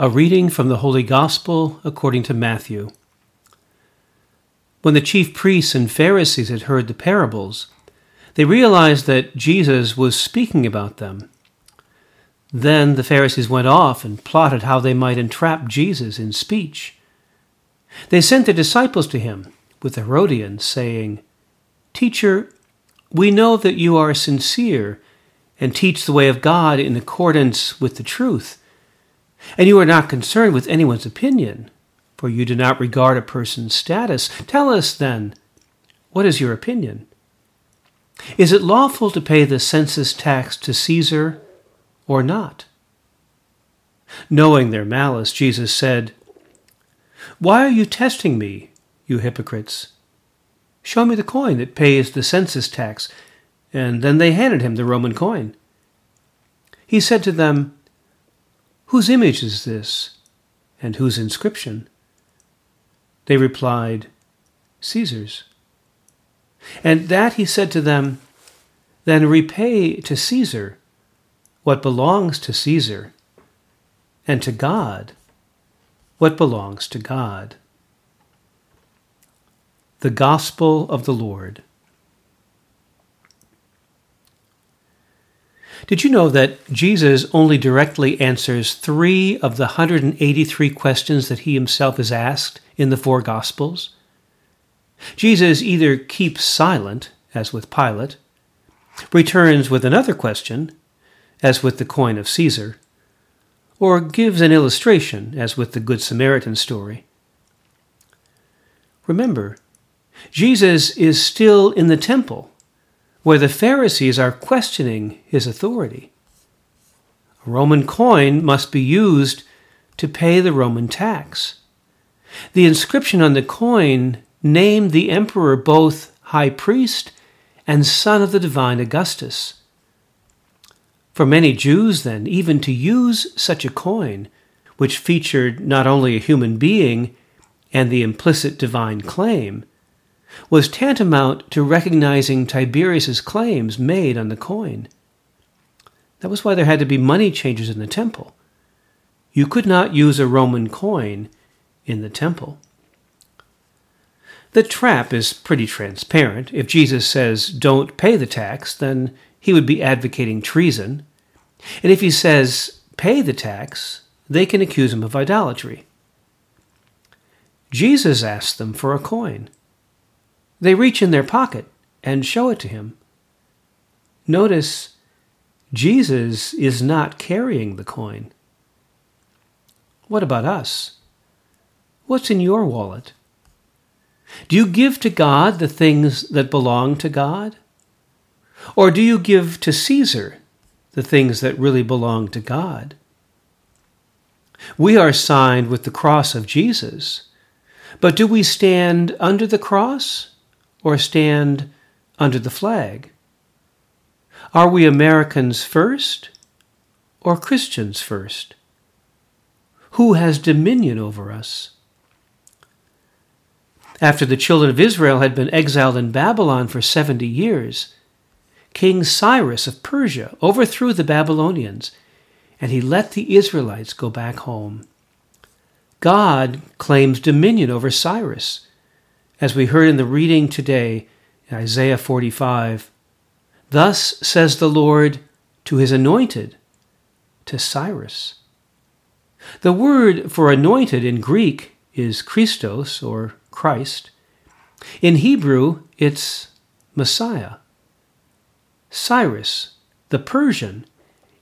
A reading from the Holy Gospel according to Matthew. When the chief priests and Pharisees had heard the parables, they realized that Jesus was speaking about them. Then the Pharisees went off and plotted how they might entrap Jesus in speech. They sent their disciples to him with Herodians, saying, Teacher, we know that you are sincere and teach the way of God in accordance with the truth and you are not concerned with anyone's opinion, for you do not regard a person's status. Tell us, then, what is your opinion? Is it lawful to pay the census tax to Caesar or not? Knowing their malice, Jesus said, Why are you testing me, you hypocrites? Show me the coin that pays the census tax. And then they handed him the Roman coin. He said to them, Whose image is this, and whose inscription? They replied, Caesar's. And that he said to them, Then repay to Caesar what belongs to Caesar, and to God what belongs to God. The Gospel of the Lord. Did you know that Jesus only directly answers three of the 183 questions that he himself is asked in the four Gospels? Jesus either keeps silent, as with Pilate, returns with another question, as with the coin of Caesar, or gives an illustration, as with the Good Samaritan story. Remember, Jesus is still in the temple where the Pharisees are questioning his authority. A Roman coin must be used to pay the Roman tax. The inscription on the coin named the emperor both high priest and son of the divine Augustus. For many Jews, then, even to use such a coin, which featured not only a human being and the implicit divine claim, was tantamount to recognizing Tiberius's claims made on the coin. That was why there had to be money changers in the temple. You could not use a Roman coin in the temple. The trap is pretty transparent. If Jesus says, don't pay the tax, then he would be advocating treason. And if he says, pay the tax, they can accuse him of idolatry. Jesus asked them for a coin. They reach in their pocket and show it to him. Notice, Jesus is not carrying the coin. What about us? What's in your wallet? Do you give to God the things that belong to God? Or do you give to Caesar the things that really belong to God? We are signed with the cross of Jesus, but do we stand under the cross or stand under the flag? Are we Americans first or Christians first? Who has dominion over us? After the children of Israel had been exiled in Babylon for 70 years, King Cyrus of Persia overthrew the Babylonians and he let the Israelites go back home. God claims dominion over Cyrus as we heard in the reading today Isaiah 45. Thus says the Lord to his anointed, to Cyrus. The word for anointed in Greek is Christos or Christ. In Hebrew, it's Messiah. Cyrus, the Persian,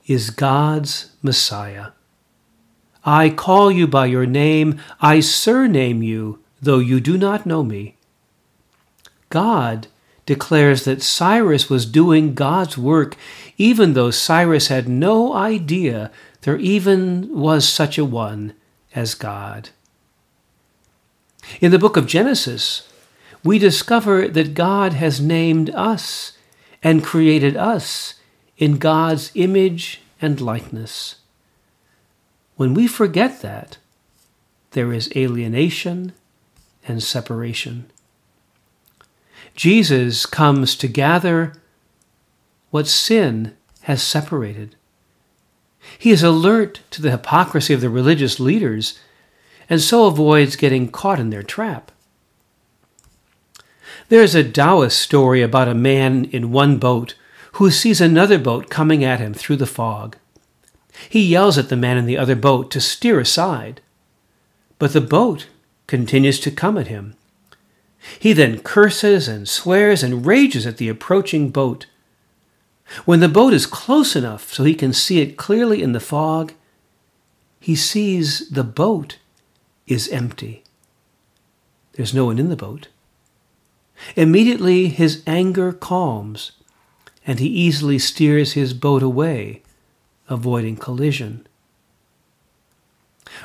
is God's Messiah. I call you by your name, I surname you, though you do not know me. God declares that Cyrus was doing God's work, even though Cyrus had no idea there even was such a one as God. In the book of Genesis, we discover that God has named us and created us in God's image and likeness. When we forget that, there is alienation and separation. Jesus comes to gather what sin has separated. He is alert to the hypocrisy of the religious leaders and so avoids getting caught in their trap. There is a Taoist story about a man in one boat who sees another boat coming at him through the fog. He yells at the man in the other boat to steer aside, but the boat continues to come at him. He then curses and swears and rages at the approaching boat. When the boat is close enough so he can see it clearly in the fog, he sees the boat is empty. There's no one in the boat. Immediately his anger calms, and he easily steers his boat away, avoiding collision.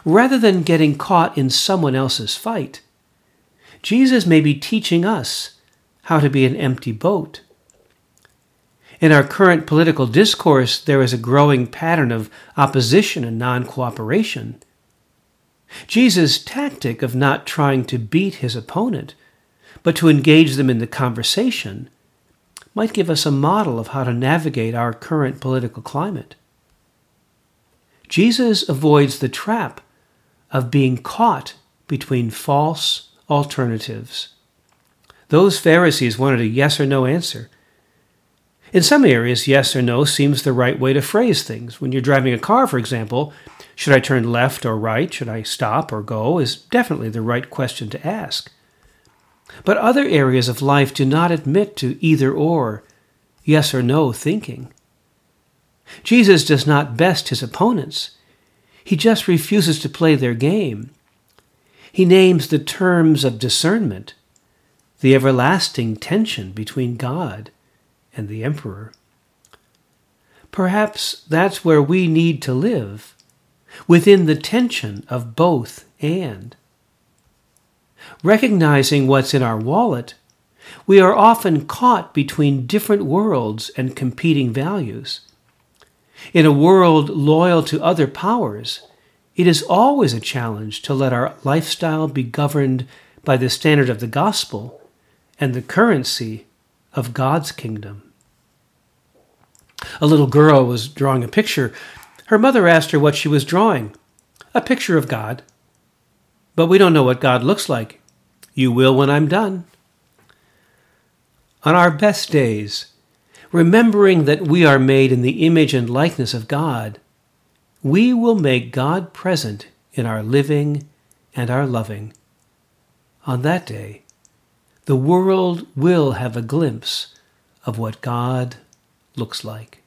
Rather than getting caught in someone else's fight, Jesus may be teaching us how to be an empty boat. In our current political discourse, there is a growing pattern of opposition and non cooperation. Jesus' tactic of not trying to beat his opponent, but to engage them in the conversation, might give us a model of how to navigate our current political climate. Jesus avoids the trap of being caught between false alternatives. Those Pharisees wanted a yes or no answer. In some areas, yes or no seems the right way to phrase things. When you're driving a car, for example, should I turn left or right? Should I stop or go? is definitely the right question to ask. But other areas of life do not admit to either or, yes or no thinking. Jesus does not best his opponents. He just refuses to play their game. He names the terms of discernment, the everlasting tension between God and the emperor. Perhaps that's where we need to live within the tension of both and. Recognizing what's in our wallet, we are often caught between different worlds and competing values. In a world loyal to other powers, it is always a challenge to let our lifestyle be governed by the standard of the gospel and the currency of God's kingdom. A little girl was drawing a picture her mother asked her what she was drawing. A picture of God. But we don't know what God looks like. You will when I'm done. On our best days, remembering that we are made in the image and likeness of God, we will make God present in our living and our loving. On that day, the world will have a glimpse of what God looks like.